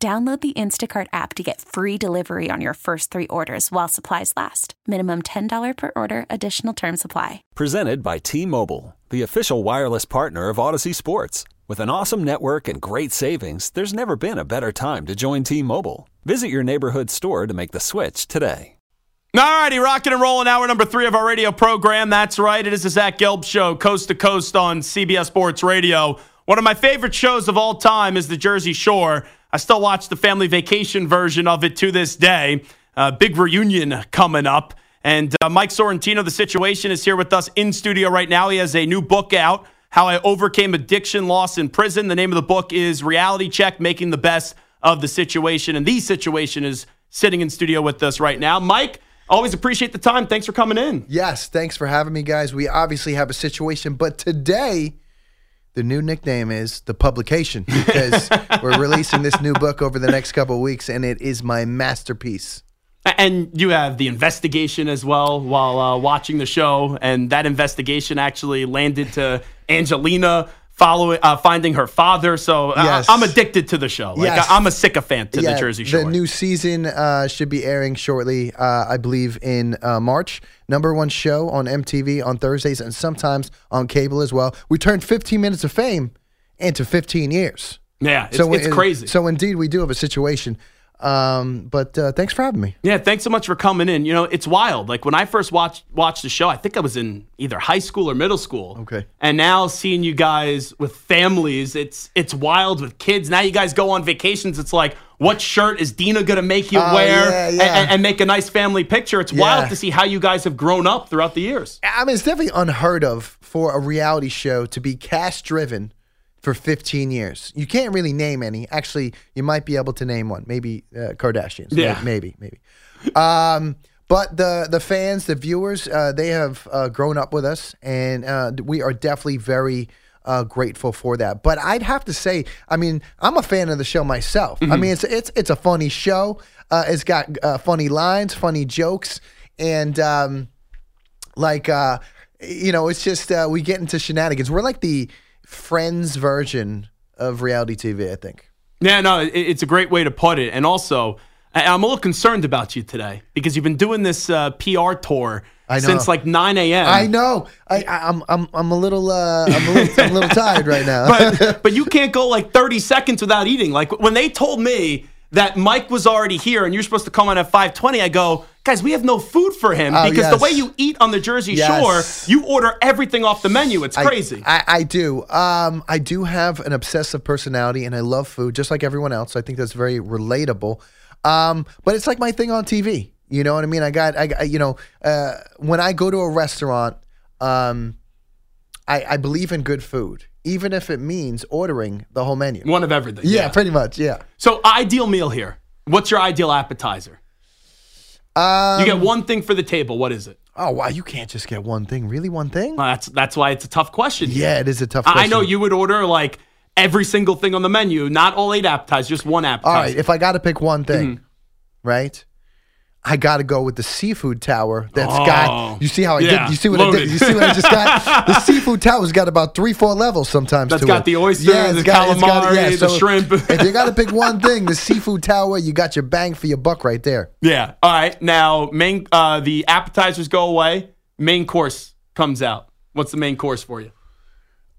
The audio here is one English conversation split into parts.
Download the Instacart app to get free delivery on your first three orders while supplies last. Minimum $10 per order, additional term supply. Presented by T Mobile, the official wireless partner of Audacy Sports. With an awesome network and great savings, there's never been a better time to join T Mobile. Visit your neighborhood store to make the switch today. All righty, rocking and rolling. Hour number three of our radio program. That's right. It is the Zach Gelb Show, coast to coast on CBS Sports Radio. One of my favorite shows of all time is The Jersey Shore. I still watch the family vacation version of it to this day. Uh, big reunion coming up. And uh, Mike Sorrentino, the situation, is here with us in studio right now. He has a new book out, How I Overcame Addiction Loss in Prison. The name of the book is Reality Check Making the Best of the Situation. And the situation is sitting in studio with us right now. Mike, always appreciate the time. Thanks for coming in. Yes, thanks for having me, guys. We obviously have a situation, but today the new nickname is the publication because we're releasing this new book over the next couple of weeks, and it is my masterpiece. And you have the investigation as well while uh, watching the show, and that investigation actually landed to Angelina following uh, finding her father. So uh, Yes. I'm addicted to the show. Like Yes. I- I'm a sycophant to the Jersey Shore. The new season uh, should be airing shortly, uh, I believe, in uh, March. Number one show on MTV on Thursdays and sometimes on cable as well. We turned 15 minutes of fame into 15 years. yeah, it's, it's in- crazy. So indeed, we do have a situation. Um, but uh, thanks for having me. Yeah, thanks so much for coming in. You know, it's wild. Like when I first watched watched the show, I think I was in either high school or middle school. Okay. And now seeing you guys with families, it's it's wild with kids. Now you guys go on vacations. It's like, what shirt is Deena gonna make you Oh, wear yeah, and- yeah. And, and make a nice family picture? It's Yeah. wild to see how you guys have grown up throughout the years. I mean, it's definitely unheard of for a reality show to be cast driven for 15 years. You can't really name any. Actually, you might be able to name one. Maybe uh, Kardashians. Yeah. Maybe, maybe. Um, but the the fans, the viewers, uh, they have uh, grown up with us, and uh, we are definitely very. Uh, grateful for that, but I'd have to say, I mean, I'm a fan of the show myself. I mean, it's it's it's a funny show. Uh, it's got uh, funny lines, funny jokes, and um, like uh you know it's just uh we get into shenanigans we're like the friends version of reality tv i think Yeah, no, it, it's a great way to put it. And also, I- I'm a little concerned about you today because you've been doing this uh, PR tour since like 9 a.m. i know i, I i'm i'm i'm a little uh i'm a little, I'm a little tired right now but but you can't go like 30 seconds without eating. Like when they told me that Mike was already here and you're supposed to come on at 5:20, I go, guys, we have no food for him Oh, because the way you eat on the Jersey Yes. Shore, you order everything off the menu. It's crazy. I, I do. Um, I do have an obsessive personality, and I love food just like everyone else. I think that's very relatable. Um, but it's like my thing on TV. You know what I mean? I got, I, you know, uh, when I go to a restaurant, um, I, I believe in good food, even if it means ordering the whole menu. One of everything. Yeah, pretty much. Yeah. So ideal meal here. What's your ideal appetizer? Um, You get one thing for the table. What is it? oh wow, you can't just get one thing. Really, one thing? Well, that's that's why it's a tough question. Yeah, it is a tough. I- I know you would order like every single thing on the menu, not all eight appetizers, just one All appetizer. right, if I got to pick one thing, Mm-hmm. right? I got to go with the seafood tower. That's Oh, got. You see how I yeah, did? You see what I did? You see what I just got? the seafood tower's got about three, four levels sometimes. That's got it. the oysters, it's the it's calamari, the shrimp. if you got to pick one thing, the seafood tower, you got your bang for your buck right there. Yeah. All right. Now, main uh, the appetizers go away. Main course comes out. What's the main course for you?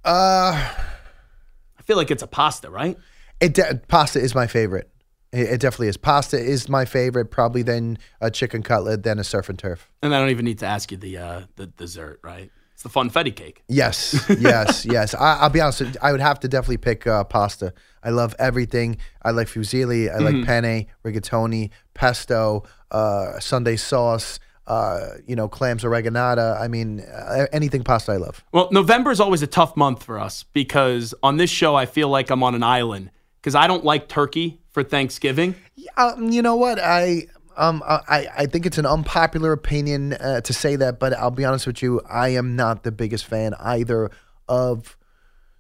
Uh, I feel like it's a pasta, right? it pasta is my favorite. It, it definitely is. Pasta is my favorite. Probably then a chicken cutlet, then a surf and turf. And I don't even need to ask you the uh, the dessert, right? It's the funfetti cake. Yes, yes, yes. I, I'll be honest. I would have to definitely pick uh, pasta. I love everything. I like fusilli. I Mm-hmm. like penne, rigatoni, pesto, uh, Sunday sauce. Uh, you know, clams oreganata. I mean, uh, anything pasta I love. Well, November is always a tough month for us because on this show, I feel like I'm on an island because I don't like turkey for Thanksgiving? Um, you know what? I um I, I think it's an unpopular opinion uh, to say that, but I'll be honest with you. I am not the biggest fan either of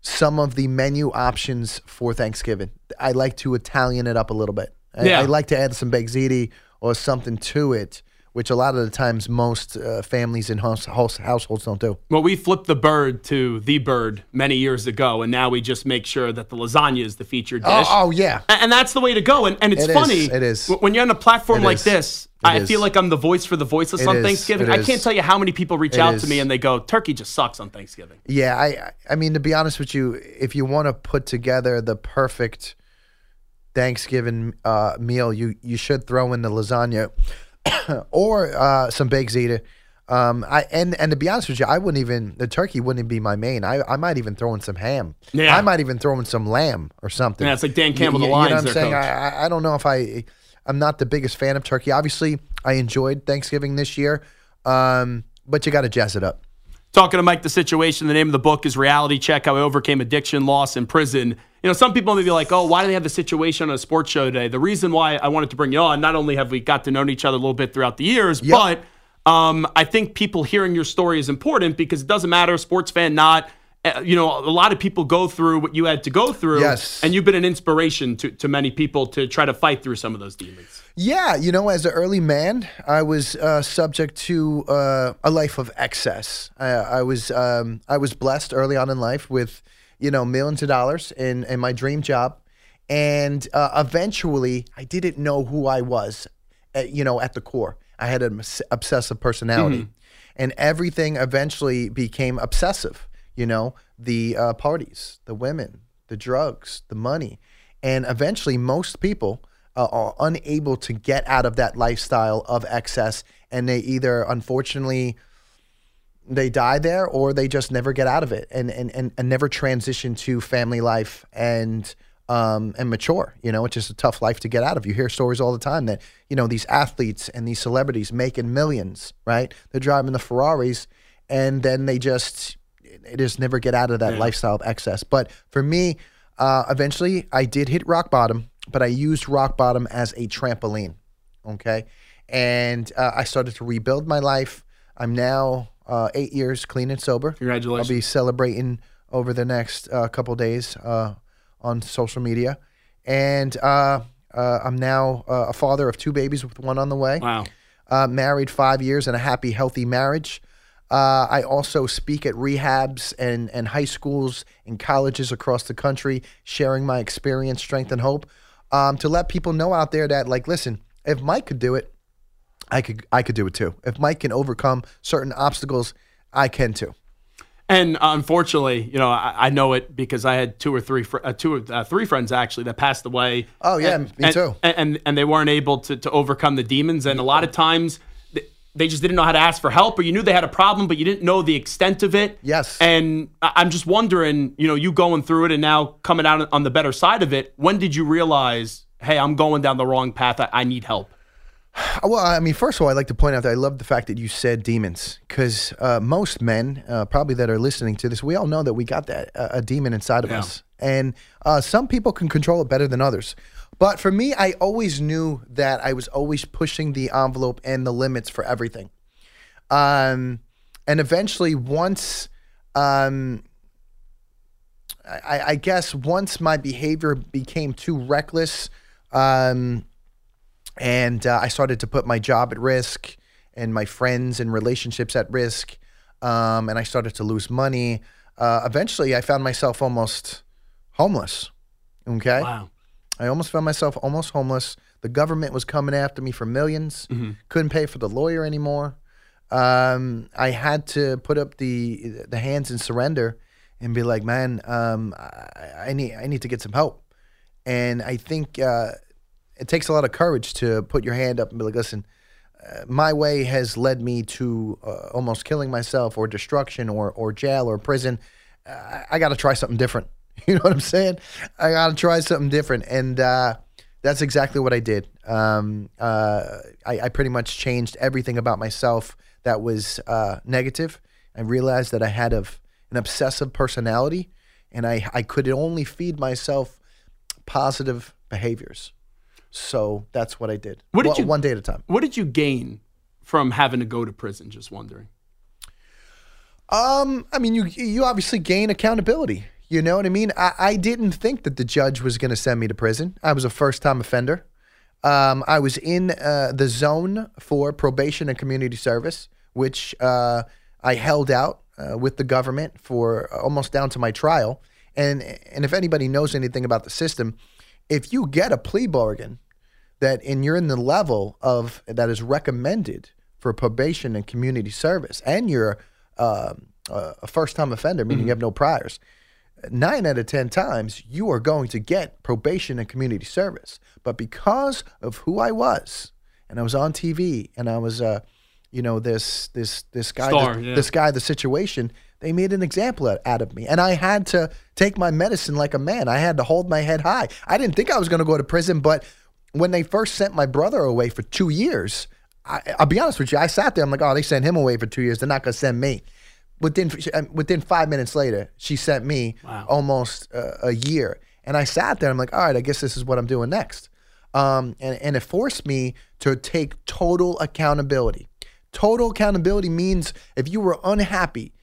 some of the menu options for Thanksgiving. I like to Italian it up a little bit. I, Yeah. I like to add some baked ziti or something to it, which a lot of the times most uh, families and house, house, households don't do. Well, we flipped the bird to the bird many years ago, and now we just make sure that the lasagna is the featured dish. Oh, oh yeah. A- And that's the way to go. And, and it's It is. funny. It is. When you're on a platform It like is. this, It I is. feel like I'm the voice for the voiceless on is. Thanksgiving. I can't tell you how many people reach out is. to me and they go, turkey just sucks on Thanksgiving. Yeah, I I mean to be honest with you, if you want to put together the perfect Thanksgiving uh, meal, you you should throw in the lasagna or uh, some baked ziti. Um, I and and to be honest with you, I wouldn't even the turkey wouldn't be my main. I, I might even throw in some ham. Yeah. I might even throw in some lamb or something. Yeah, it's like Dan Campbell, You, the you know what I'm saying? I, I I don't know if I I'm not the biggest fan of turkey. Obviously, I enjoyed Thanksgiving this year, um, but you got to jazz it up. Talking to Mike, the situation. The name of the book is Reality Check: How I Overcame Addiction, Loss, and Prison. You know, some people may be like, "Oh, why do they have the situation on a sports show today?" The reason why I wanted to bring you on, not only have we got to know each other a little bit throughout the years, Yep. but um, I think people hearing your story is important because it doesn't matter, sports fan, not. Uh, You know, a lot of people go through what you had to go through, Yes. and you've been an inspiration to, to many people to try to fight through some of those demons. Yeah, you know, as an early man, I was uh, subject to uh, a life of excess. I, I was um, I was blessed early on in life with you know millions of dollars in in my dream job, and uh, eventually I didn't know who I was. At, you know, at the core, I had an obsessive personality, and everything eventually became obsessive. You know, the uh, parties, the women, the drugs, the money, and eventually most people uh, are unable to get out of that lifestyle of excess. And they either unfortunately they die there or they just never get out of it and and, and, and never transition to family life and um, and mature. You know it's just a tough life to get out of. You hear stories all the time that you know these athletes and these celebrities making millions right? They're driving the ferraris and then they just they just never get out of that lifestyle of excess. But for me uh, eventually i did hit rock bottom but i used rock bottom as a trampoline okay? And uh, i started to rebuild my life. I'm now uh, eight years clean and sober. Congratulations. i'll be celebrating over the next uh, couple days uh, on social media. And uh, uh, i'm now uh, a father of two babies with one on the way. Wow. uh, married five years in a happy, healthy marriage. Uh, I also speak at rehabs and, and high schools and colleges across the country, sharing my experience, strength, and hope um, to let people know out there that, like, listen, if Mike could do it, I could I could do it too. If Mike can overcome certain obstacles, I can too. And uh, unfortunately, you know, I, I know it because I had two or three, fr- uh, two, or uh, three friends actually that passed away. Oh, yeah, and, me and- too. And, and and they weren't able to to overcome the demons. And a lot of times, they just didn't know how to ask for help, or you knew they had a problem, but you didn't know the extent of it. Yes. And I'm just wondering, you know, you going through it and now coming out on the better side of it. When did you realize, hey, I'm going down the wrong path. I, I need help. Well, I mean, first of all, I'd like to point out that I love the fact that you said demons because uh, most men, uh, probably that are listening to this, we all know that we got that uh, a demon inside of Yeah. us, and uh, some people can control it better than others. But for me, I always knew that I was always pushing the envelope and the limits for everything. Um, and eventually, once, um, I, I guess, once my behavior became too reckless, um, and uh, I started to put my job at risk and my friends and relationships at risk, um, and I started to lose money. Uh, eventually, I found myself almost homeless. Okay, Wow. I almost found myself almost homeless. The government was coming after me for 1000000s Couldn't pay for the lawyer anymore. Um, I had to put up the the hands and surrender and be like, man, um, I, I need I need to get some help. And I think uh, it takes a lot of courage to put your hand up and be like, listen, uh, my way has led me to uh, almost killing myself or destruction or, or jail or prison. Uh, I got to try something different. You know what I'm saying? I got to try something different. And uh, that's exactly what I did. Um, uh, I, I pretty much changed everything about myself that was uh, negative. I realized that I had a, an obsessive personality and I, I could only feed myself positive behaviors. So that's what I did. What did One- you- one day at a time. What did you gain from having to go to prison? Just wondering. Um, I mean, you you obviously gain accountability. You know what I mean? I, I didn't think that the judge was going to send me to prison. I was a first time offender. Um, I was in uh, the zone for probation and community service, which uh, I held out uh, with the government for almost down to my trial. And and if anybody knows anything about the system, if you get a plea bargain that and you're in the level of that is recommended for probation and community service, and you're um, a a first-time offender, meaning you have no priors, nine out of ten times you are going to get probation and community service. But because of who I was, and I was on TV, and I was, uh, you know, this this this guy, Star, this, yeah. this guy, the situation, they made an example out- out of me, and I had to take my medicine like a man. I had to hold my head high. I didn't think I was going to go to prison, but when they first sent my brother away for two years, I, I'll be honest with you, I sat there. I'm like, oh, they sent him away for two years. They're not going to send me. Within uh, within five minutes later, she sent me almost uh, a year, and I sat there. I'm like, all right, I guess this is what I'm doing next. Um, and and it forced me to take total accountability. Total accountability means if you were unhappy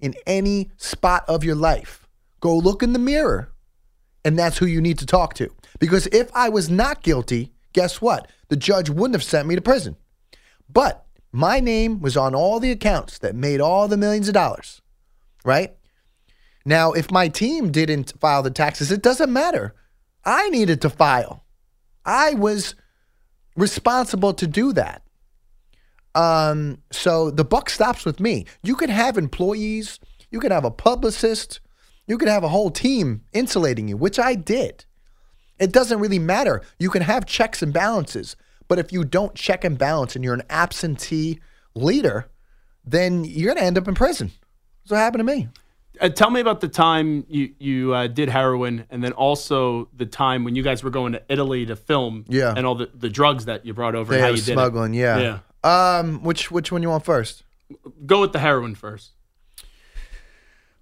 in any spot of your life, go look in the mirror and that's who you need to talk to. Because if I was not guilty, guess what? The judge wouldn't have sent me to prison. But my name was on all the accounts that made all the millions of dollars, right? Now, if my team didn't file the taxes, it doesn't matter. I needed to file. I was responsible to do that. Um, so the buck stops with me. You could have employees, you could have a publicist, you could have a whole team insulating you, which I did. It doesn't really matter. You can have checks and balances, but if you don't check and balance and you're an absentee leader, then you're going to end up in prison. That's what happened to me. Uh, tell me about the time you you uh, did heroin, and then also the time when you guys were going to Italy to film, Yeah. and all the, the drugs that you brought over, and They how you did smuggling, it. yeah. yeah. Um, which which one you want first? Go with the heroin first.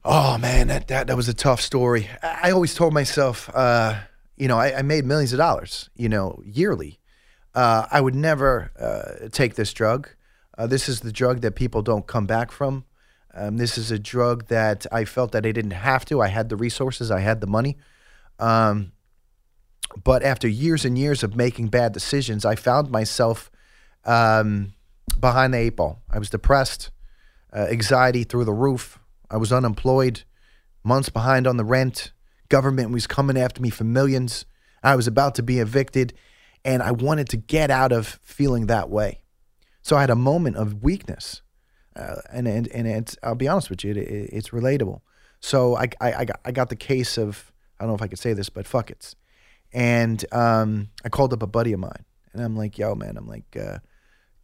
Oh man, that that, that was a tough story. I, I always told myself, uh, you know, I, I made millions of dollars, you know, yearly. Uh, I would never uh, take this drug. Uh, this is the drug that people don't come back from. Um, this is a drug that I felt that I didn't have to. I had the resources, I had the money. Um, but after years and years of making bad decisions, I found myself um, behind the eight ball. I was depressed, uh, anxiety through the roof. I was unemployed, months behind on the rent. Government was coming after me for millions. I was about to be evicted, and I wanted to get out of feeling that way. So I had a moment of weakness, uh, and and and it's, I'll be honest with you, it, it, it's relatable. So I, I I got I got the case of I don't know if I could say this, but fuck it's, and um, I called up a buddy of mine, and I'm like, yo man, I'm like. Uh,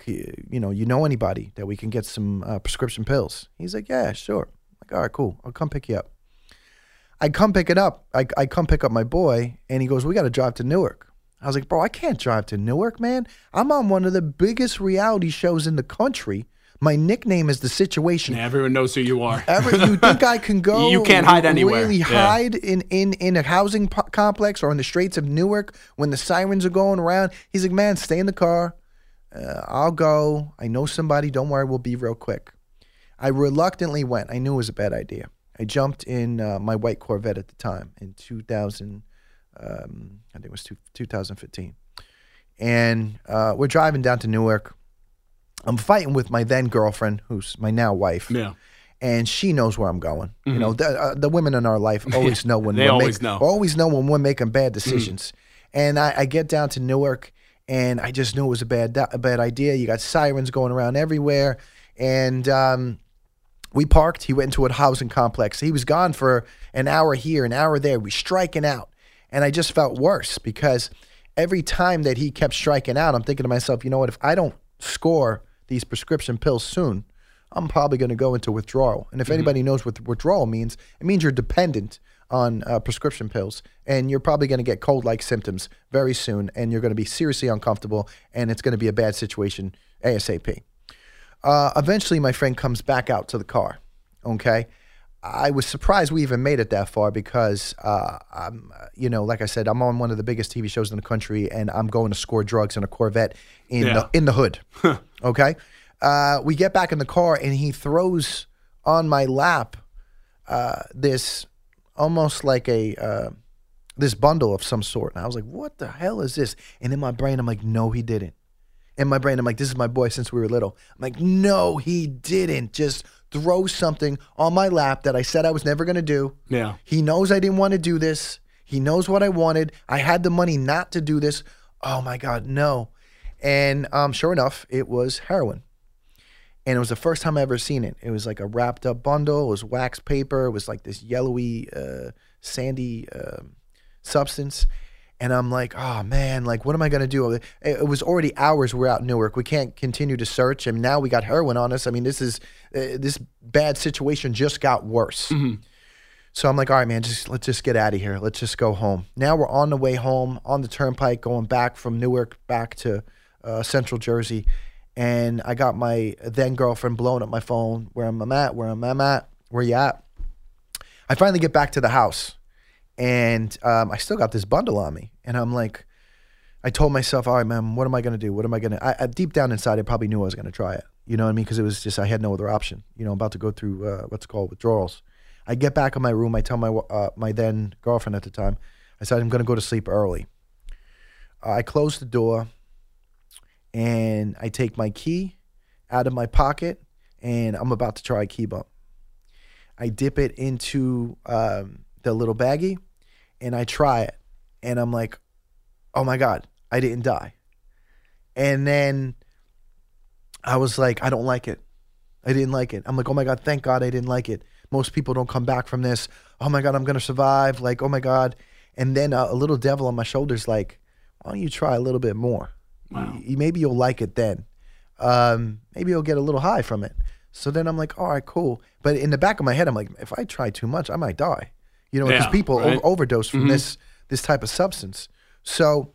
you know, you know anybody that we can get some uh, prescription pills? He's like, yeah, sure. I'm like, all right, cool. I'll come pick you up. I come pick it up. I, I come pick up my boy, and he goes, we got to drive to Newark. I was like, bro, I can't drive to Newark, man. I'm on one of the biggest reality shows in the country. My nickname is The Situation. And everyone knows who you are. Ever you think I can go? You can't hide anywhere. Really Yeah. hide in in in a housing po- complex or in the streets of Newark when the sirens are going around? He's like, man, stay in the car. Uh, I'll go. I know somebody. Don't worry, we'll be real quick. I reluctantly went. I knew it was a bad idea. I jumped in uh, my white Corvette at the time in 2000. Um, I think it was two, 2015, and uh, we're driving down to Newark. I'm fighting with my then girlfriend, who's my now wife Yeah. and she knows where I'm going. You know, the, uh, the women in our life always know when Mm-hmm. They we're always make- know. Mm. always know when we're making bad decisions. And I, I get down to Newark, and I just knew it was a bad a bad idea. You got sirens going around everywhere, and um, we parked. He went into a housing complex. He was gone for an hour here, an hour there. We striking out, and I just felt worse because every time that he kept striking out, I'm thinking to myself, you know what? If I don't score these prescription pills soon, I'm probably going to go into withdrawal. And if anybody knows what withdrawal means, it means you're dependent on uh, prescription pills, and you're probably going to get cold-like symptoms very soon, and you're going to be seriously uncomfortable, and it's going to be a bad situation asap. Uh, eventually, my friend comes back out to the car. Okay, I was surprised we even made it that far because, uh, I'm, you know, like I said, I'm on one of the biggest TV shows in the country, and I'm going to score drugs in a Corvette in Yeah. the in the hood. okay, uh, we get back in the car, and he throws on my lap uh, this almost like a uh, this bundle of some sort, and I was like, "What the hell is this?" And in my brain, I'm like, "No, he didn't." In my brain, I'm like, "This is my boy since we were little." I'm like, "No, he didn't." Just throw something on my lap that I said I was never going to do. Yeah. He knows I didn't want to do this. He knows what I wanted. I had the money not to do this. Oh my God, no. And um, sure enough, it was heroin. And it was the first time I ever seen it. It was like a wrapped up bundle. It was wax paper. It was like this yellowy, uh, sandy um substance. And I'm like, oh man, like what am I gonna do? It, was already hours we're out in Newark. We can't continue to search, and now we got heroin on us. I mean, this is uh, this bad situation just got worse. So I'm like, all right, man, just let's just get out of here. Let's just go home. Now we're on the way home on the turnpike, going back from Newark back to uh, Central Jersey, and I got my then girlfriend blowing up my phone. Where am I'm at? Where am I'm at? Where you at? I finally get back to the house, and um, I still got this bundle on me, and I'm like, I told myself, all right, man, what am I gonna do? What am I gonna? I, deep down inside, I probably knew I was gonna try it. You know what I mean? Because it was just I had no other option. You know, I'm about to go through uh, what's called withdrawals. I get back in my room. I tell my uh, my then girlfriend at the time, I said I'm gonna go to sleep early. I close the door, and I take my key out of my pocket, and I'm about to try a key bump. I dip it into um, the little baggie, and I try it, and I'm like, oh my god, I didn't die. And then I was like, I don't like it. I didn't like it. I'm like, oh my god, thank God I didn't like it. Most people don't come back from this. Oh my god, I'm gonna survive. Like, oh my god. And then uh, a little devil on my shoulders, like, why don't you try a little bit more? Wow. Y- maybe you'll like it then. Um, maybe you'll get a little high from it. So then I'm like, all right, cool. But in the back of my head, I'm like, if I try too much, I might die. You know, because Yeah, people right. o- overdose from mm-hmm. this this type of substance. So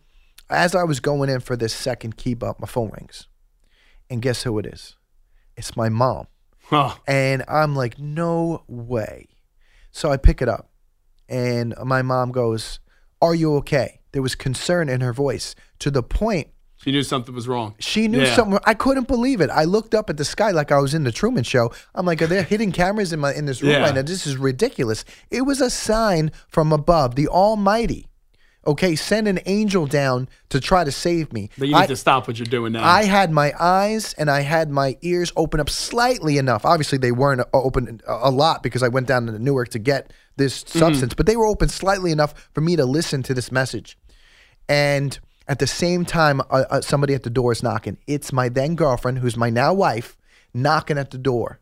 as I was going in for this second key bump, my phone rings, and guess who it is? It's my mom. Huh. And I'm like, no way. So I pick it up, and my mom goes, Are you okay? There was concern in her voice to the point She knew something was wrong. she knew Yeah. something. I couldn't believe it. I looked up at the sky like I was in the Truman Show. I'm like, are there hidden cameras in my in this room Yeah. right now? This is ridiculous. It was a sign from above, the Almighty. Okay, send an angel down to try to save me. But you need I- to stop what you're doing now. I had my eyes and I had my ears open up slightly enough. Obviously, they weren't open a a lot because I went down to Newark to get this Mm-hmm. substance, but they were open slightly enough for me to listen to this message. And at the same time, uh, uh, somebody at the door is knocking. It's my then girlfriend, who's my now wife, knocking at the door.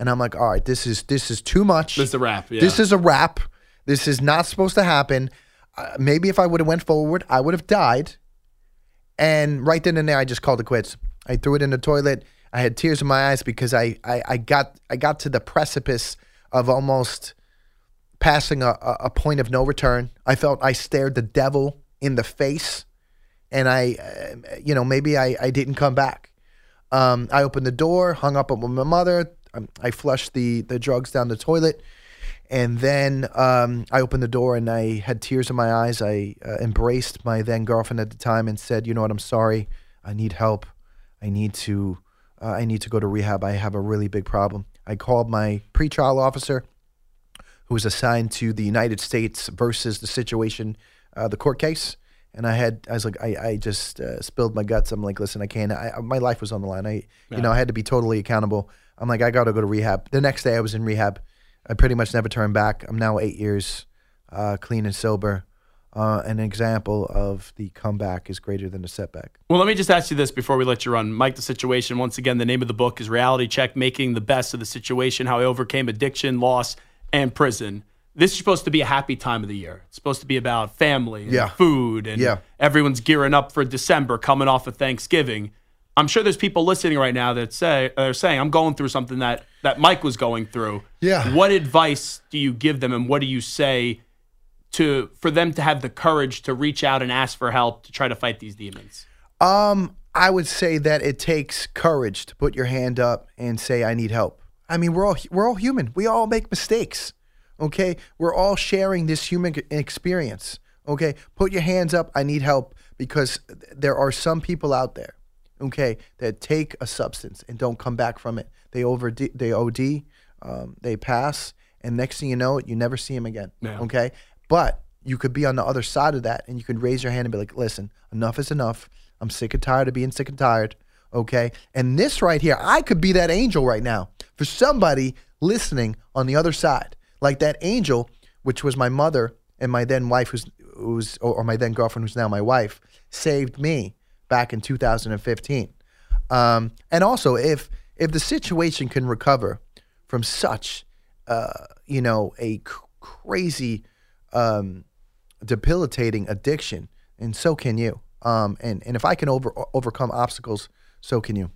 And I'm like, all right, this is this is too much. This is a wrap, yeah. This is a wrap. This is not supposed to happen. Uh, maybe if I would have went forward, I would have died. And right then and there, I just called it quits. I threw it in the toilet. I had tears in my eyes because I, I, I got I got to the precipice of almost passing a, a, a point of no return. I felt I stared the devil in the face, and I, uh, you know, maybe I, I didn't come back. Um, I opened the door, hung up with my mother. Um, I flushed the the drugs down the toilet, and then um, I opened the door and I had tears in my eyes. I uh, embraced my then girlfriend at the time and said, "You know what? I'm sorry. I need help. I need to. Uh, I need to go to rehab. I have a really big problem." I called my pretrial officer, who was assigned to the United States versus the situation, uh, the court case. And I had, I was like, I, I just uh, spilled my guts. I'm like, listen, I can't. I, my life was on the line. I, you know, I had to be totally accountable. I'm like, I got to go to rehab. The next day, I was in rehab. I pretty much never turned back. I'm now eight years uh, clean and sober. Uh, an example of the comeback is greater than the setback. Well, let me just ask you this before we let you run. Mike, the situation, once again, the name of the book is Reality Check Making the Best of the Situation How I Overcame Addiction, Loss, and Prison. This is supposed to be a happy time of the year. It's supposed to be about family and Yeah. food, and Yeah. everyone's gearing up for December, coming off of Thanksgiving. I'm sure there's people listening right now that say are saying, "I'm going through something that that Mike was going through." Yeah. What advice do you give them, and what do you say to for them to have the courage to reach out and ask for help to try to fight these demons? Um, I would say that it takes courage to put your hand up and say, I need help. I mean, we're all we're all human. We all make mistakes. Okay, we're all sharing this human experience. Okay, put your hands up. I need help because there are some people out there. Okay, that take a substance and don't come back from it. They over they OD, um, they pass, and next thing you know, you never see them again. Yeah. Okay, but you could be on the other side of that, and you could raise your hand and be like, "Listen, enough is enough. I'm sick and tired of being sick and tired." Okay, and this right here, I could be that angel right now for somebody listening on the other side, like that angel, which was my mother and my then wife, who's who's or my then girlfriend, who's now my wife, saved me back in 2015. Um, and also, if if the situation can recover from such, uh, you know, a crazy, um, debilitating addiction, and so can you. Um, and and if I can over overcome obstacles, so can you.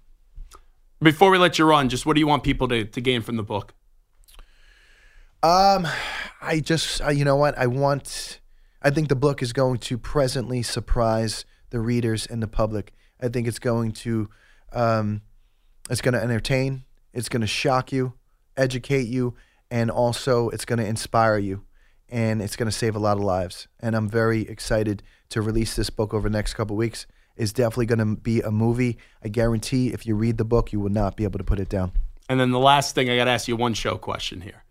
Before we let you run, just what do you want people to, to gain from the book? Um, I just, you know what? I want, I think the book is going to presently surprise the readers and the public. I think it's going to, um, it's going to entertain, it's going to shock you, educate you, and also it's going to inspire you. And it's going to save a lot of lives. And I'm very excited to release this book over the next couple weeks It's definitely going to be a movie. I guarantee if you read the book, you will not be able to put it down. And then the last thing, I got to ask you one show question here.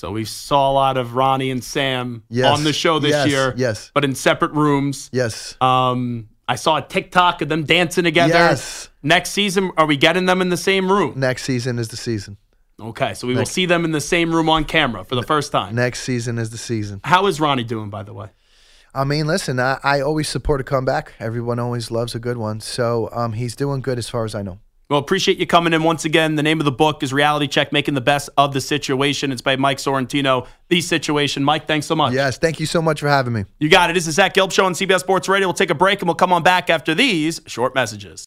So we saw a lot of Ronnie and Sam Yes. on the show this Yes. year, Yes. but in separate rooms. Yes. Um, I saw a TikTok of them dancing together. Yes. Next season, are we getting them in the same room? Next season is the season. Okay, so we will see them in the same room on camera for the first time. Next season is the season. How is Ronnie doing, by the way? I mean, listen, I, I always support a comeback. Everyone always loves a good one. So um, he's doing good as far as I know. Well, appreciate you coming in once again. The name of the book is Reality Check Making the Best of the Situation. It's by Mike Sorrentino, The Situation. Mike, thanks so much. Yes, thank you so much for having me. You got it. This is Zach Gelb Show on CBS Sports Radio. We'll take a break and we'll come on back after these short messages.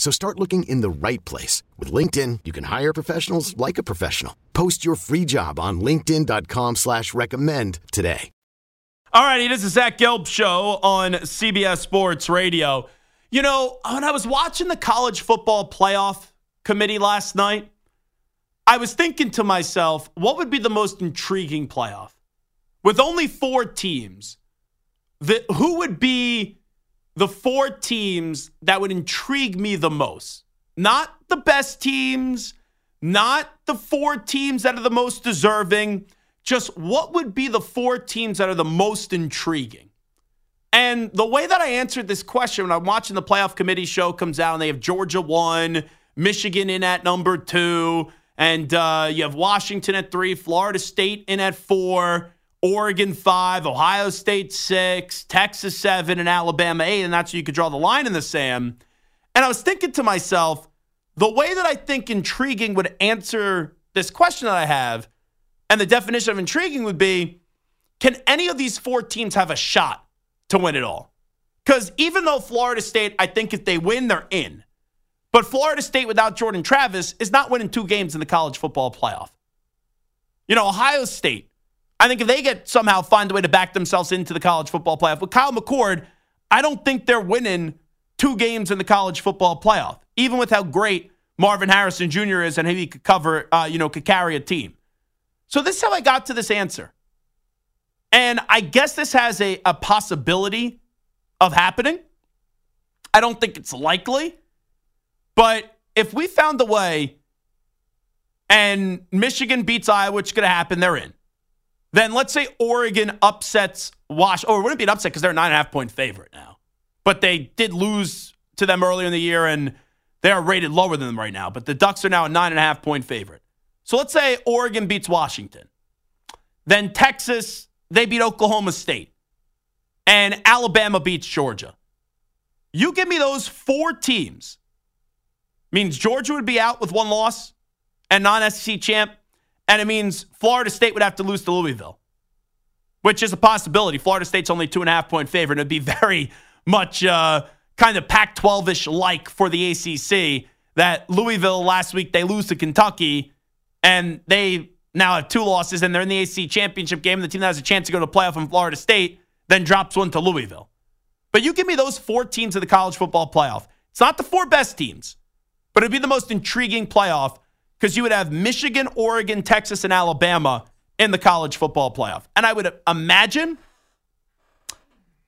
So start looking in the right place. With LinkedIn, you can hire professionals like a professional. Post your free job on linkedin.com slash recommend today. All righty, this is Zach Gelb Show on CBS Sports Radio. You know, when I was watching the college football playoff committee last night, I was thinking to myself, what would be the most intriguing playoff? With only four teams, the, who would be the four teams that would intrigue me the most? Not the best teams, not the four teams that are the most deserving, just what would be the four teams that are the most intriguing? And the way that I answered this question when I'm watching the playoff committee show comes out and they have Georgia one, Michigan in at number two, and uh, you have Washington at three, Florida State in at four, Oregon five, Ohio State six, Texas seven, and Alabama eight. And that's where you could draw the line in the sand. And I was thinking to myself, the way that I think intriguing would answer this question that I have, and the definition of intriguing would be can any of these four teams have a shot to win it all? Because even though Florida State, I think if they win, they're in. But Florida State without Jordan Travis is not winning two games in the college football playoff. You know, Ohio State. I think if they get somehow find a way to back themselves into the college football playoff with Kyle McCord, I don't think they're winning two games in the college football playoff, even with how great Marvin Harrison Jr. is and how he could cover, uh, you know, could carry a team. So this is how I got to this answer. And I guess this has a, a possibility of happening. I don't think it's likely. But if we found a way and Michigan beats Iowa, which going to happen, they're in. Then let's say Oregon upsets Wash. Or it wouldn't be an upset because they're a nine and a half point favorite now. But they did lose to them earlier in the year and they are rated lower than them right now. But the Ducks are now a nine and a half point favorite. So let's say Oregon beats Washington. Then Texas, they beat Oklahoma State. And Alabama beats Georgia. You give me those four teams. Means Georgia would be out with one loss and non SEC champ. And it means Florida State would have to lose to Louisville, which is a possibility. Florida State's only two and a half point favorite. It'd be very much uh, kind of Pac 12 ish like for the ACC that Louisville last week they lose to Kentucky and they now have two losses and they're in the ACC championship game. And the team that has a chance to go to the playoff in Florida State then drops one to Louisville. But you give me those four teams of the college football playoff. It's not the four best teams, but it'd be the most intriguing playoff because you would have Michigan, Oregon, Texas, and Alabama in the college football playoff. And I would imagine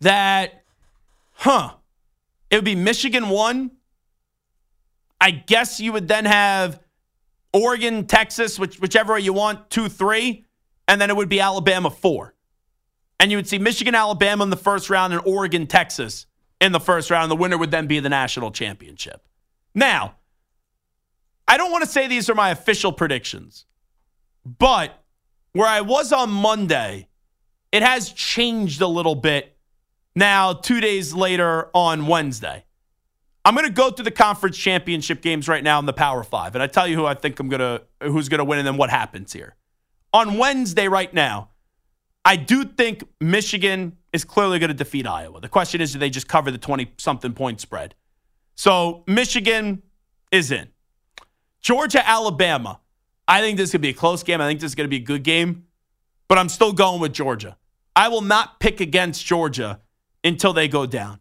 that, huh, it would be Michigan one. I guess you would then have Oregon, Texas, which, whichever way you want, two, three, and then it would be Alabama four. And you would see Michigan, Alabama in the first round, and Oregon, Texas in the first round. The winner would then be the national championship. Now, I don't want to say these are my official predictions, but where I was on Monday, it has changed a little bit now, two days later on Wednesday. I'm going to go through the conference championship games right now in the Power Five, and I tell you who I think I'm going to who's going to win and then what happens here. On Wednesday, right now, I do think Michigan is clearly going to defeat Iowa. The question is, do they just cover the 20 something point spread? So Michigan is in. Georgia, Alabama. I think this could be a close game. I think this is going to be a good game, but I'm still going with Georgia. I will not pick against Georgia until they go down.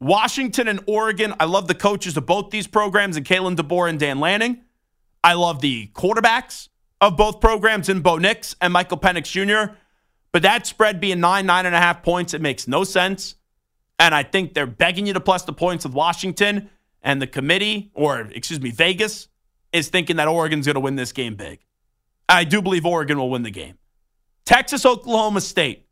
Washington and Oregon. I love the coaches of both these programs, and Kalen DeBoer and Dan Lanning. I love the quarterbacks of both programs in Bo Nix and Michael Penix Jr. But that spread being nine, nine and a half points, it makes no sense. And I think they're begging you to plus the points with Washington and the committee, or excuse me, Vegas, is thinking that Oregon's going to win this game big. I do believe Oregon will win the game. Texas, Oklahoma State.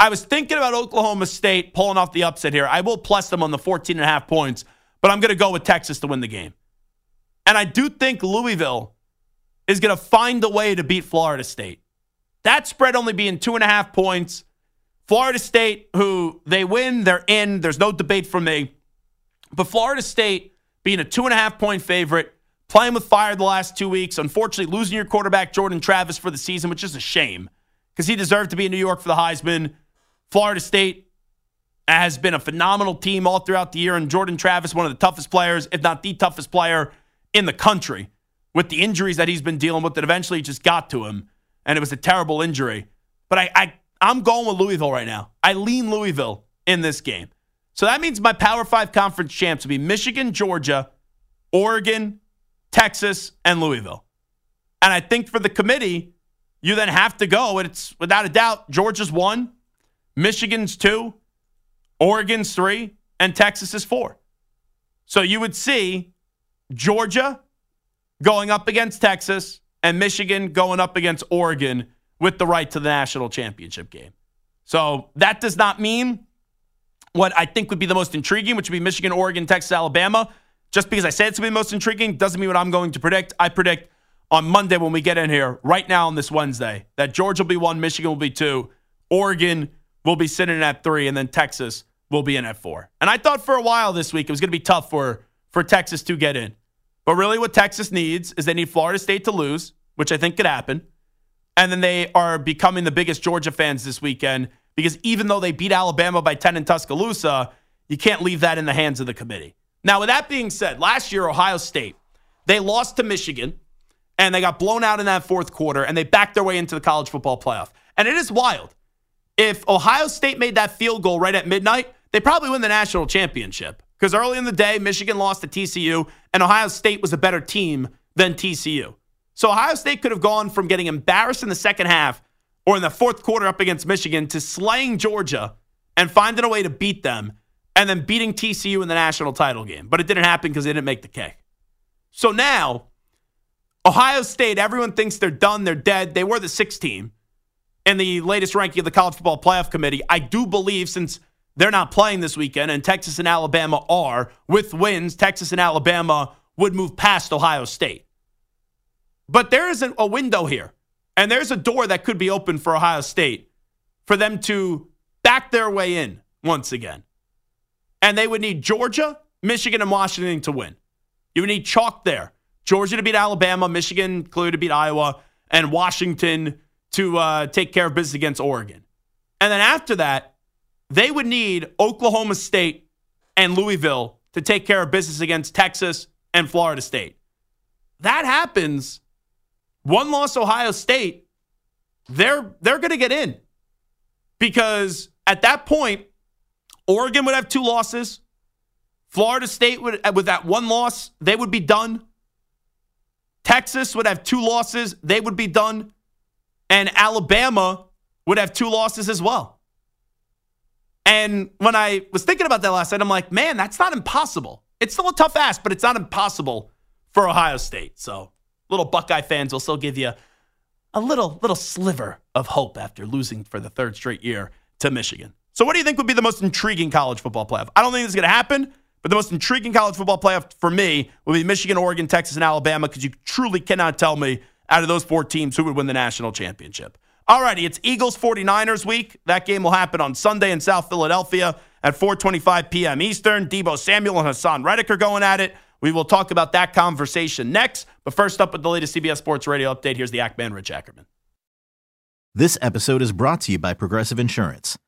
I was thinking about Oklahoma State pulling off the upset here. I will plus them on the 14 and a half points, but I'm going to go with Texas to win the game. And I do think Louisville is going to find a way to beat Florida State. That spread only being two and a half points. Florida State, who they win, they're in. There's no debate for me. But Florida State being a two and a half point favorite playing with fire the last two weeks. Unfortunately, losing your quarterback, Jordan Travis, for the season, which is a shame because he deserved to be in New York for the Heisman. Florida State has been a phenomenal team all throughout the year, and Jordan Travis, one of the toughest players, if not the toughest player in the country, with the injuries that he's been dealing with that eventually just got to him, and it was a terrible injury. But I, I I'm going with Louisville right now. I lean Louisville in this game. So that means my Power Five conference champs will be Michigan, Georgia, Oregon, Texas, and Louisville. And I think for the committee, you then have to go, it's without a doubt, Georgia's one, Michigan's two, Oregon's three, and Texas is four. So you would see Georgia going up against Texas and Michigan going up against Oregon with the right to the national championship game. So that does not mean what I think would be the most intriguing, which would be Michigan, Oregon, Texas, Alabama. Just because I said it's going to be the most intriguing doesn't mean what I'm going to predict. I predict on Monday when we get in here, right now on this Wednesday, that Georgia will be one, Michigan will be two, Oregon will be sitting at three, and then Texas will be in at four. And I thought for a while this week it was going to be tough for, for Texas to get in. But really, what Texas needs is they need Florida State to lose, which I think could happen. And then they are becoming the biggest Georgia fans this weekend because even though they beat Alabama by 10 in Tuscaloosa, you can't leave that in the hands of the committee. Now, with that being said, last year, Ohio State, they lost to Michigan, and they got blown out in that fourth quarter, and they backed their way into the college football playoff. And it is wild. If Ohio State made that field goal right at midnight, they probably win the national championship. Because early in the day, Michigan lost to TCU, and Ohio State was a better team than TCU. So Ohio State could have gone from getting embarrassed in the second half or in the fourth quarter up against Michigan to slaying Georgia and finding a way to beat them and then beating TCU in the national title game. But it didn't happen because they didn't make the K. So now, Ohio State, everyone thinks they're done, they're dead. They were the sixth team in the latest ranking of the College Football Playoff Committee. I do believe since they're not playing this weekend and Texas and Alabama are, with wins, Texas and Alabama would move past Ohio State. But there isn't a window here. And there's a door that could be open for Ohio State for them to back their way in once again. And they would need Georgia, Michigan, and Washington to win. You would need chalk there. Georgia to beat Alabama, Michigan clearly to beat Iowa, and Washington to uh, take care of business against Oregon. And then after that, they would need Oklahoma State and Louisville to take care of business against Texas and Florida State. That happens. One loss Ohio State, they're they're going to get in. Because at that point, Oregon would have two losses. Florida State would uh, with that one loss, they would be done. Texas would have two losses, they would be done. And Alabama would have two losses as well. And when I was thinking about that last night, I'm like, man, that's not impossible. It's still a tough ask, but it's not impossible for Ohio State. So, little Buckeye fans will still give you a little little sliver of hope after losing for the third straight year to Michigan. So, what do you think would be the most intriguing college football playoff? I don't think this is going to happen, but the most intriguing college football playoff for me would be Michigan, Oregon, Texas, and Alabama because you truly cannot tell me out of those four teams who would win the national championship. Alrighty, it's Eagles 49ers week. That game will happen on Sunday in South Philadelphia at 4:25 p.m. Eastern. Deebo Samuel and Hassan Reddick are going at it. We will talk about that conversation next. But first up with the latest CBS Sports Radio update, here's the Ackman Rich Ackerman. This episode is brought to you by Progressive Insurance.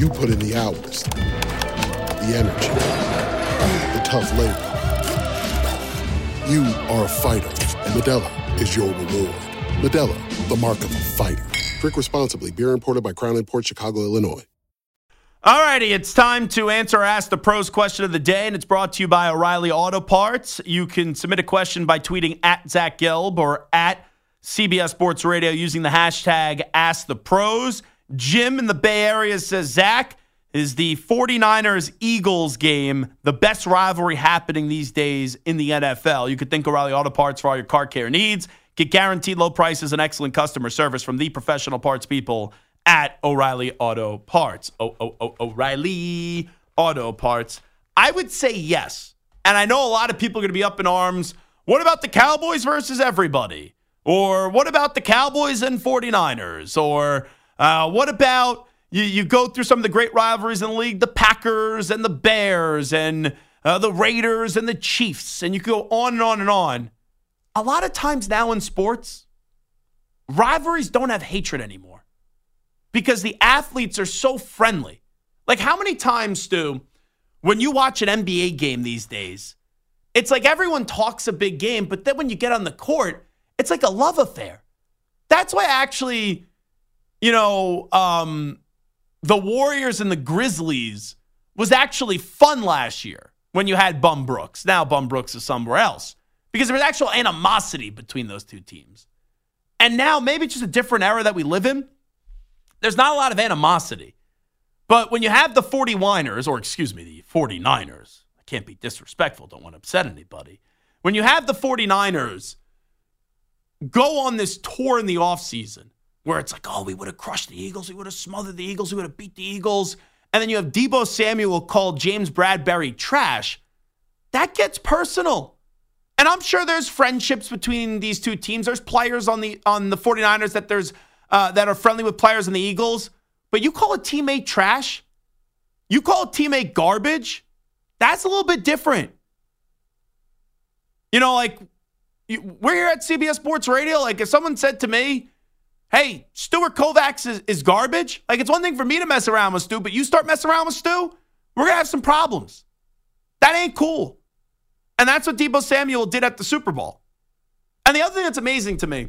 You put in the hours, the energy, the tough labor. You are a fighter, and Modelo is your reward. Modelo, the mark of a fighter. Drink responsibly. Beer imported by Crown Port Chicago, Illinois. All righty, it's time to answer ask the pros question of the day, and it's brought to you by O'Reilly Auto Parts. You can submit a question by tweeting at Zach Gelb or at CBS Sports Radio using the hashtag Ask the Pros. Jim in the Bay Area says, Zach, is the 49ers Eagles game the best rivalry happening these days in the NFL? You could think O'Reilly Auto Parts for all your car care needs. Get guaranteed low prices and excellent customer service from the professional parts people at O'Reilly Auto Parts. O O O O'Reilly Auto Parts. I would say yes. And I know a lot of people are going to be up in arms. What about the Cowboys versus everybody? Or what about the Cowboys and 49ers? Or uh, what about you, you go through some of the great rivalries in the league, the Packers and the Bears and uh, the Raiders and the Chiefs, and you go on and on and on. A lot of times now in sports, rivalries don't have hatred anymore because the athletes are so friendly. Like, how many times do, when you watch an NBA game these days, it's like everyone talks a big game, but then when you get on the court, It's like a love affair. That's why I actually, you know, um, the Warriors and the Grizzlies was actually fun last year when you had Bum Brooks. Now Bum Brooks is somewhere else because there was actual animosity between those two teams. And now maybe it's just a different era that we live in. There's not a lot of animosity. But when you have the 40 Winers, or excuse me, the 49ers, I can't be disrespectful, don't want to upset anybody. When you have the 49ers go on this tour in the offseason where it's like, oh, we would have crushed the Eagles, we would have smothered the Eagles, we would have beat the Eagles. And then you have Deebo Samuel called James Bradberry trash. That gets personal. And I'm sure there's friendships between these two teams. There's players on the on the 49ers that there's uh, that are friendly with players in the Eagles. But you call a teammate trash? You call a teammate garbage? That's a little bit different. You know, like we're here at CBS Sports Radio. Like if someone said to me, "Hey, Stuart Kovacs is, is garbage," like it's one thing for me to mess around with Stu, but you start messing around with Stu, we're gonna have some problems. That ain't cool. And that's what Deebo Samuel did at the Super Bowl. And the other thing that's amazing to me,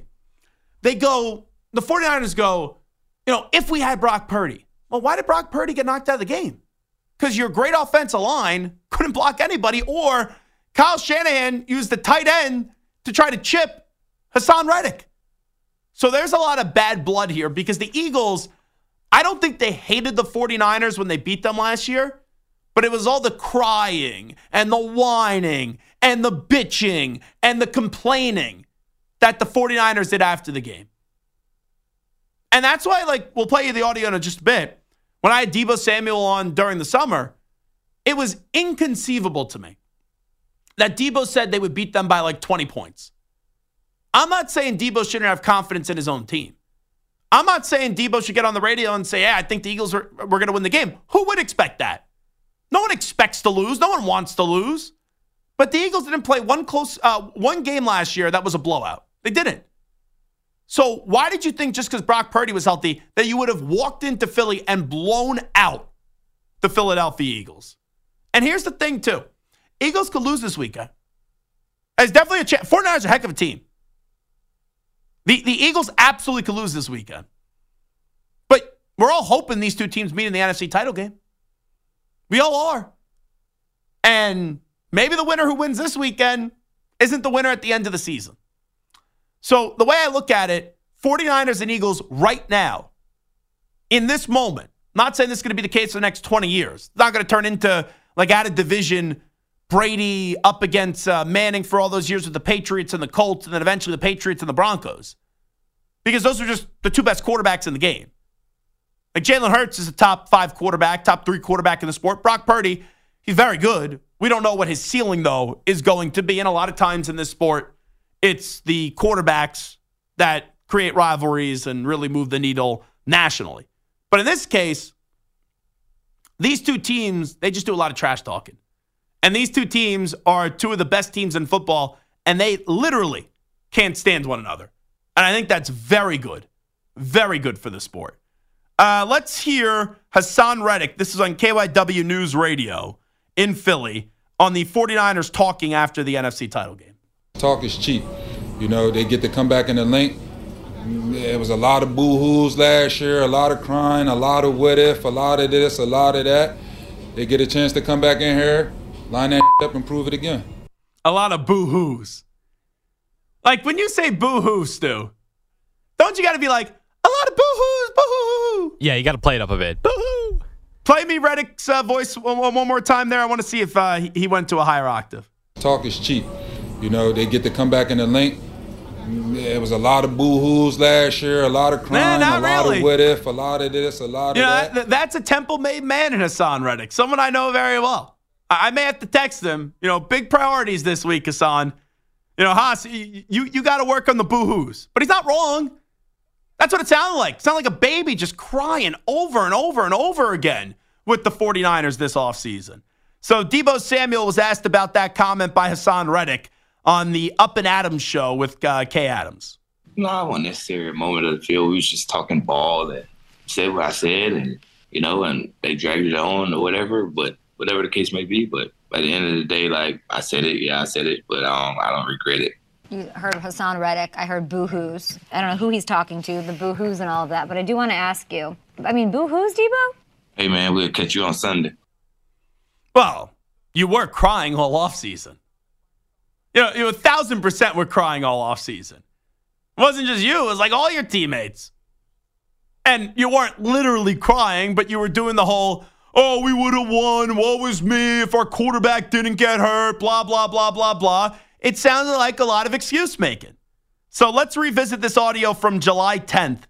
they go, the 49ers go, you know, if we had Brock Purdy. Well, why did Brock Purdy get knocked out of the game? Because your great offensive line couldn't block anybody, or Kyle Shanahan used the tight end to try to chip Hassan Reddick. So there's a lot of bad blood here because the Eagles, I don't think they hated the 49ers when they beat them last year. But it was all the crying and the whining and the bitching and the complaining that the 49ers did after the game. And that's why, like, we'll play you the audio in just a bit. When I had Deebo Samuel on during the summer, it was inconceivable to me that Deebo said they would beat them by like 20 points. I'm not saying Deebo shouldn't have confidence in his own team. I'm not saying Deebo should get on the radio and say, yeah, I think the Eagles are, were going to win the game. Who would expect that? No one expects to lose. No one wants to lose. But the Eagles didn't play one close uh, one game last year that was a blowout. They didn't. So why did you think just because Brock Purdy was healthy that you would have walked into Philly and blown out the Philadelphia Eagles? And here's the thing too: Eagles could lose this weekend. It's definitely a chance. 49ers are a heck of a team. The the Eagles absolutely could lose this weekend. But we're all hoping these two teams meet in the NFC title game. We all are. And maybe the winner who wins this weekend isn't the winner at the end of the season. So the way I look at it, 49ers and Eagles right now, in this moment, not saying this is going to be the case for the next 20 years. It's not going to turn into like out of division Brady up against uh, Manning for all those years with the Patriots and the Colts, and then eventually the Patriots and the Broncos. Because those are just the two best quarterbacks in the game. Like Jalen Hurts is a top five quarterback, top three quarterback in the sport. Brock Purdy, he's very good. We don't know what his ceiling, though, is going to be. And a lot of times in this sport, it's the quarterbacks that create rivalries and really move the needle nationally. But in this case, these two teams, they just do a lot of trash talking. And these two teams are two of the best teams in football, and they literally can't stand one another. And I think that's very good. Very good for the sport. Uh, let's hear Hassan Reddick. This is on KYW News Radio in Philly on the 49ers talking after the NFC title game. Talk is cheap. You know, they get to come back in the Linc. There was a lot of boo-hoos last year, a lot of crying, a lot of what if, a lot of this, a lot of that. They get a chance to come back in here, line that up, and prove it again. A lot of boo-hoos. Like when you say boo-hoo, Stu, don't you got to be like, a lot of boo-hoos, boo-hoo. Yeah, you got to play it up a bit. Boo-hoo. Play me Reddick's uh, voice one, one, more time there. I want to see if uh, he, he went to a higher octave. Talk is cheap. You know, they get to come back in the Linc. There was a lot of boo-hoos last year, a lot of crying, nah, a lot really. of what if, a lot of this, a lot you of know, that. Th- that's a Temple-made man in Hassan Reddick, someone I know very well. I, may have to text him. You know, big priorities this week, Hassan. You know, Haas, you you, got to work on the boo-hoos, but he's not wrong. That's what it sounded like. It sounded like a baby just crying over and over and over again with the 49ers this offseason. So Deebo Samuel was asked about that comment by Hassan Reddick on the Up and Adams show with uh, Kay Adams. No, I wasn't necessarily a moment of the field. We was just talking ball and said what I said, and you know, and they dragged it on or whatever. But whatever the case may be, but at the end of the day, like I said it, yeah, I said it, but um, I don't regret it. you heard Hassan Reddick. I heard boo-hoos. I don't know who he's talking to, the boo-hoos and all of that. But I do want to ask you. I mean, boo-hoos, Deebo? Hey man, we'll catch you on Sunday. Well, you were crying all off season. You know, you a thousand percent were crying all off season. It wasn't just you, it was like all your teammates. And you weren't literally crying, but you were doing the whole, oh, we would have won. What was me if our quarterback didn't get hurt? Blah, blah, blah, blah, blah. It sounded like a lot of excuse making. So let's revisit this audio from July 10th.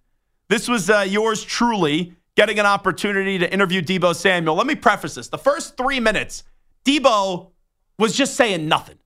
This was uh, yours truly getting an opportunity to interview Deebo Samuel. Let me preface this. The first three minutes, Deebo was just saying nothing.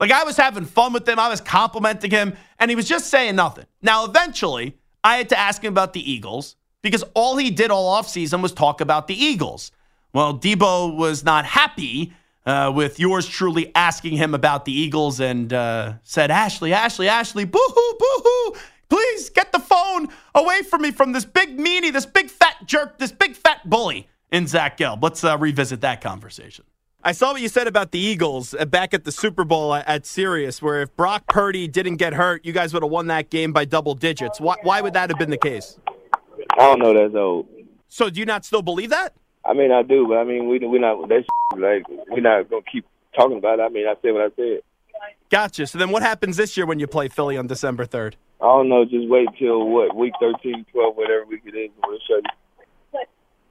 Like I was having fun with him, I was complimenting him, and he was just saying nothing. Now, eventually, I had to ask him about the Eagles because all he did all offseason was talk about the Eagles. Well, Deebo was not happy uh, with yours truly asking him about the Eagles and uh, said, Ashley, Ashley, Ashley, boo hoo, boo hoo. Please get the phone away from me from this big meanie, this big fat jerk, this big fat bully in Zach Gelb. Let's uh, revisit that conversation. I saw what you said about the Eagles uh, back at the Super Bowl at Sirius, where if Brock Purdy didn't get hurt, you guys would have won that game by double digits. Why, why would that have been the case? I don't know. That's old. So do you not still believe that? I mean, I do, but I mean, we we not that's like we're not gonna keep talking about it. I mean, I said what I said. Gotcha. So then, what happens this year when you play Philly on December third? I don't know. Just wait till what week 13, 12, whatever week it is. We'll show you.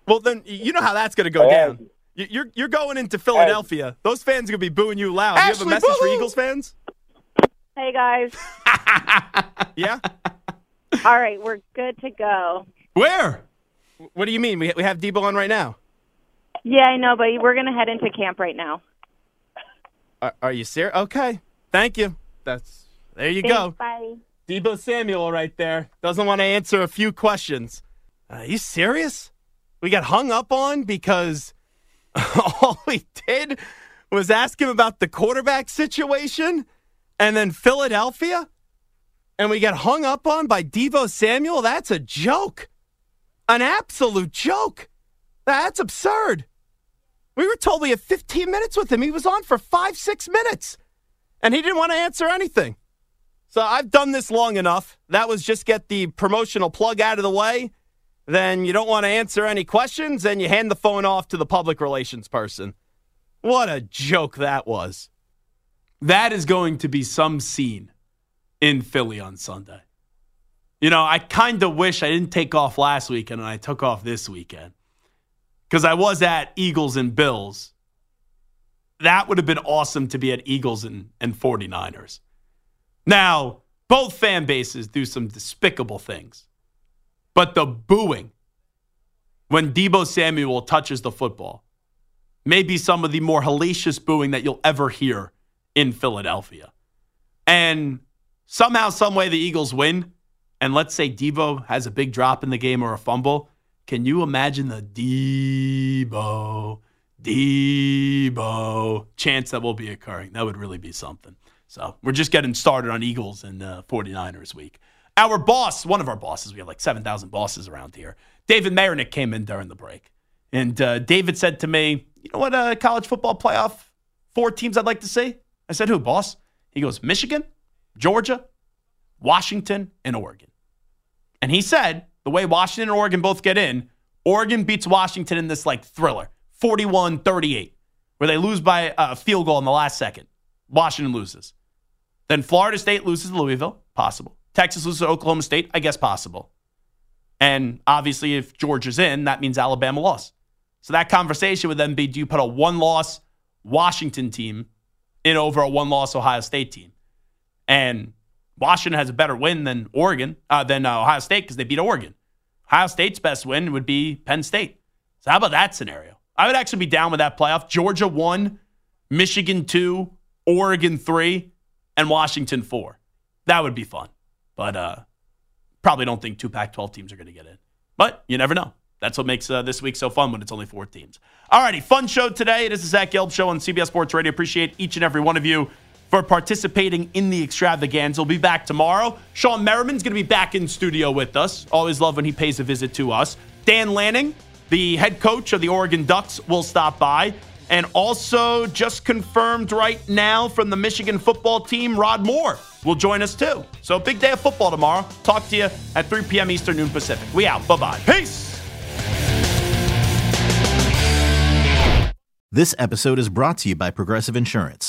Well, then you know how that's going to go down. You're you're going into Philadelphia. Those fans are going to be booing you loud. Do you have a message for Eagles fans? Hey guys. yeah. All right, we're good to go. Where? What do you mean? We we have Deebo on right now. Yeah, I know, but we're gonna head into camp right now. Are, are you serious? Okay. Thank you. That's there you Thanks, go. Bye. Deebo Samuel right there doesn't want to answer a few questions. Are you serious? We got hung up on because all we did was ask him about the quarterback situation and then Philadelphia? And we got hung up on by Deebo Samuel? That's a joke. An absolute joke. That's absurd. We were told we had 15 minutes with him. He was on for five, six minutes, and he didn't want to answer anything. So I've done this long enough. That was just get the promotional plug out of the way. Then you don't want to answer any questions, and you hand the phone off to the public relations person. What a joke that was. That is going to be some scene in Philly on Sunday. You know, I kind of wish I didn't take off last weekend and I took off this weekend because I was at Eagles and Bills. That would have been awesome to be at Eagles and, and 49ers. Now, both fan bases do some despicable things, but the booing when Deebo Samuel touches the football may be some of the more hellacious booing that you'll ever hear in Philadelphia. And somehow, some way, the Eagles win. And let's say Deebo has a big drop in the game or a fumble. Can you imagine the Deebo, Deebo chance that will be occurring? That would really be something. So we're just getting started on Eagles and uh, 49ers week. Our boss, one of our bosses, we have like 7,000 bosses around here, David Marinick came in during the break. And uh, David said to me, You know what, uh, college football playoff, four teams I'd like to see? I said, Who, boss? He goes, Michigan, Georgia, Washington, and Oregon. And he said, the way Washington and Oregon both get in, Oregon beats Washington in this like thriller, 41 38, where they lose by a field goal in the last second. Washington loses. Then Florida State loses to Louisville, possible. Texas loses to Oklahoma State, I guess possible. And obviously, if Georgia's in, that means Alabama lost. So that conversation would then be do you put a one loss Washington team in over a one loss Ohio State team? And Washington has a better win than Oregon, uh, than uh, Ohio State because they beat Oregon. Ohio State's best win would be Penn State. So how about that scenario? I would actually be down with that playoff. Georgia one, Michigan two, Oregon three, and Washington four. That would be fun. But uh, probably don't think two Pac-12 teams are going to get in. But you never know. That's what makes uh, this week so fun when it's only four teams. All righty, fun show today. It is the Zach Gelb Show on CBS Sports Radio. Appreciate each and every one of you for participating in the extravaganza. We'll be back tomorrow. Shawne Merriman's going to be back in studio with us. Always love when he pays a visit to us. Dan Lanning, the head coach of the Oregon Ducks, will stop by. And also, just confirmed right now from the Michigan football team, Rod Moore will join us too. So, big day of football tomorrow. Talk to you at 3 p.m. Eastern, noon Pacific. We out. Bye bye. Peace. This episode is brought to you by Progressive Insurance.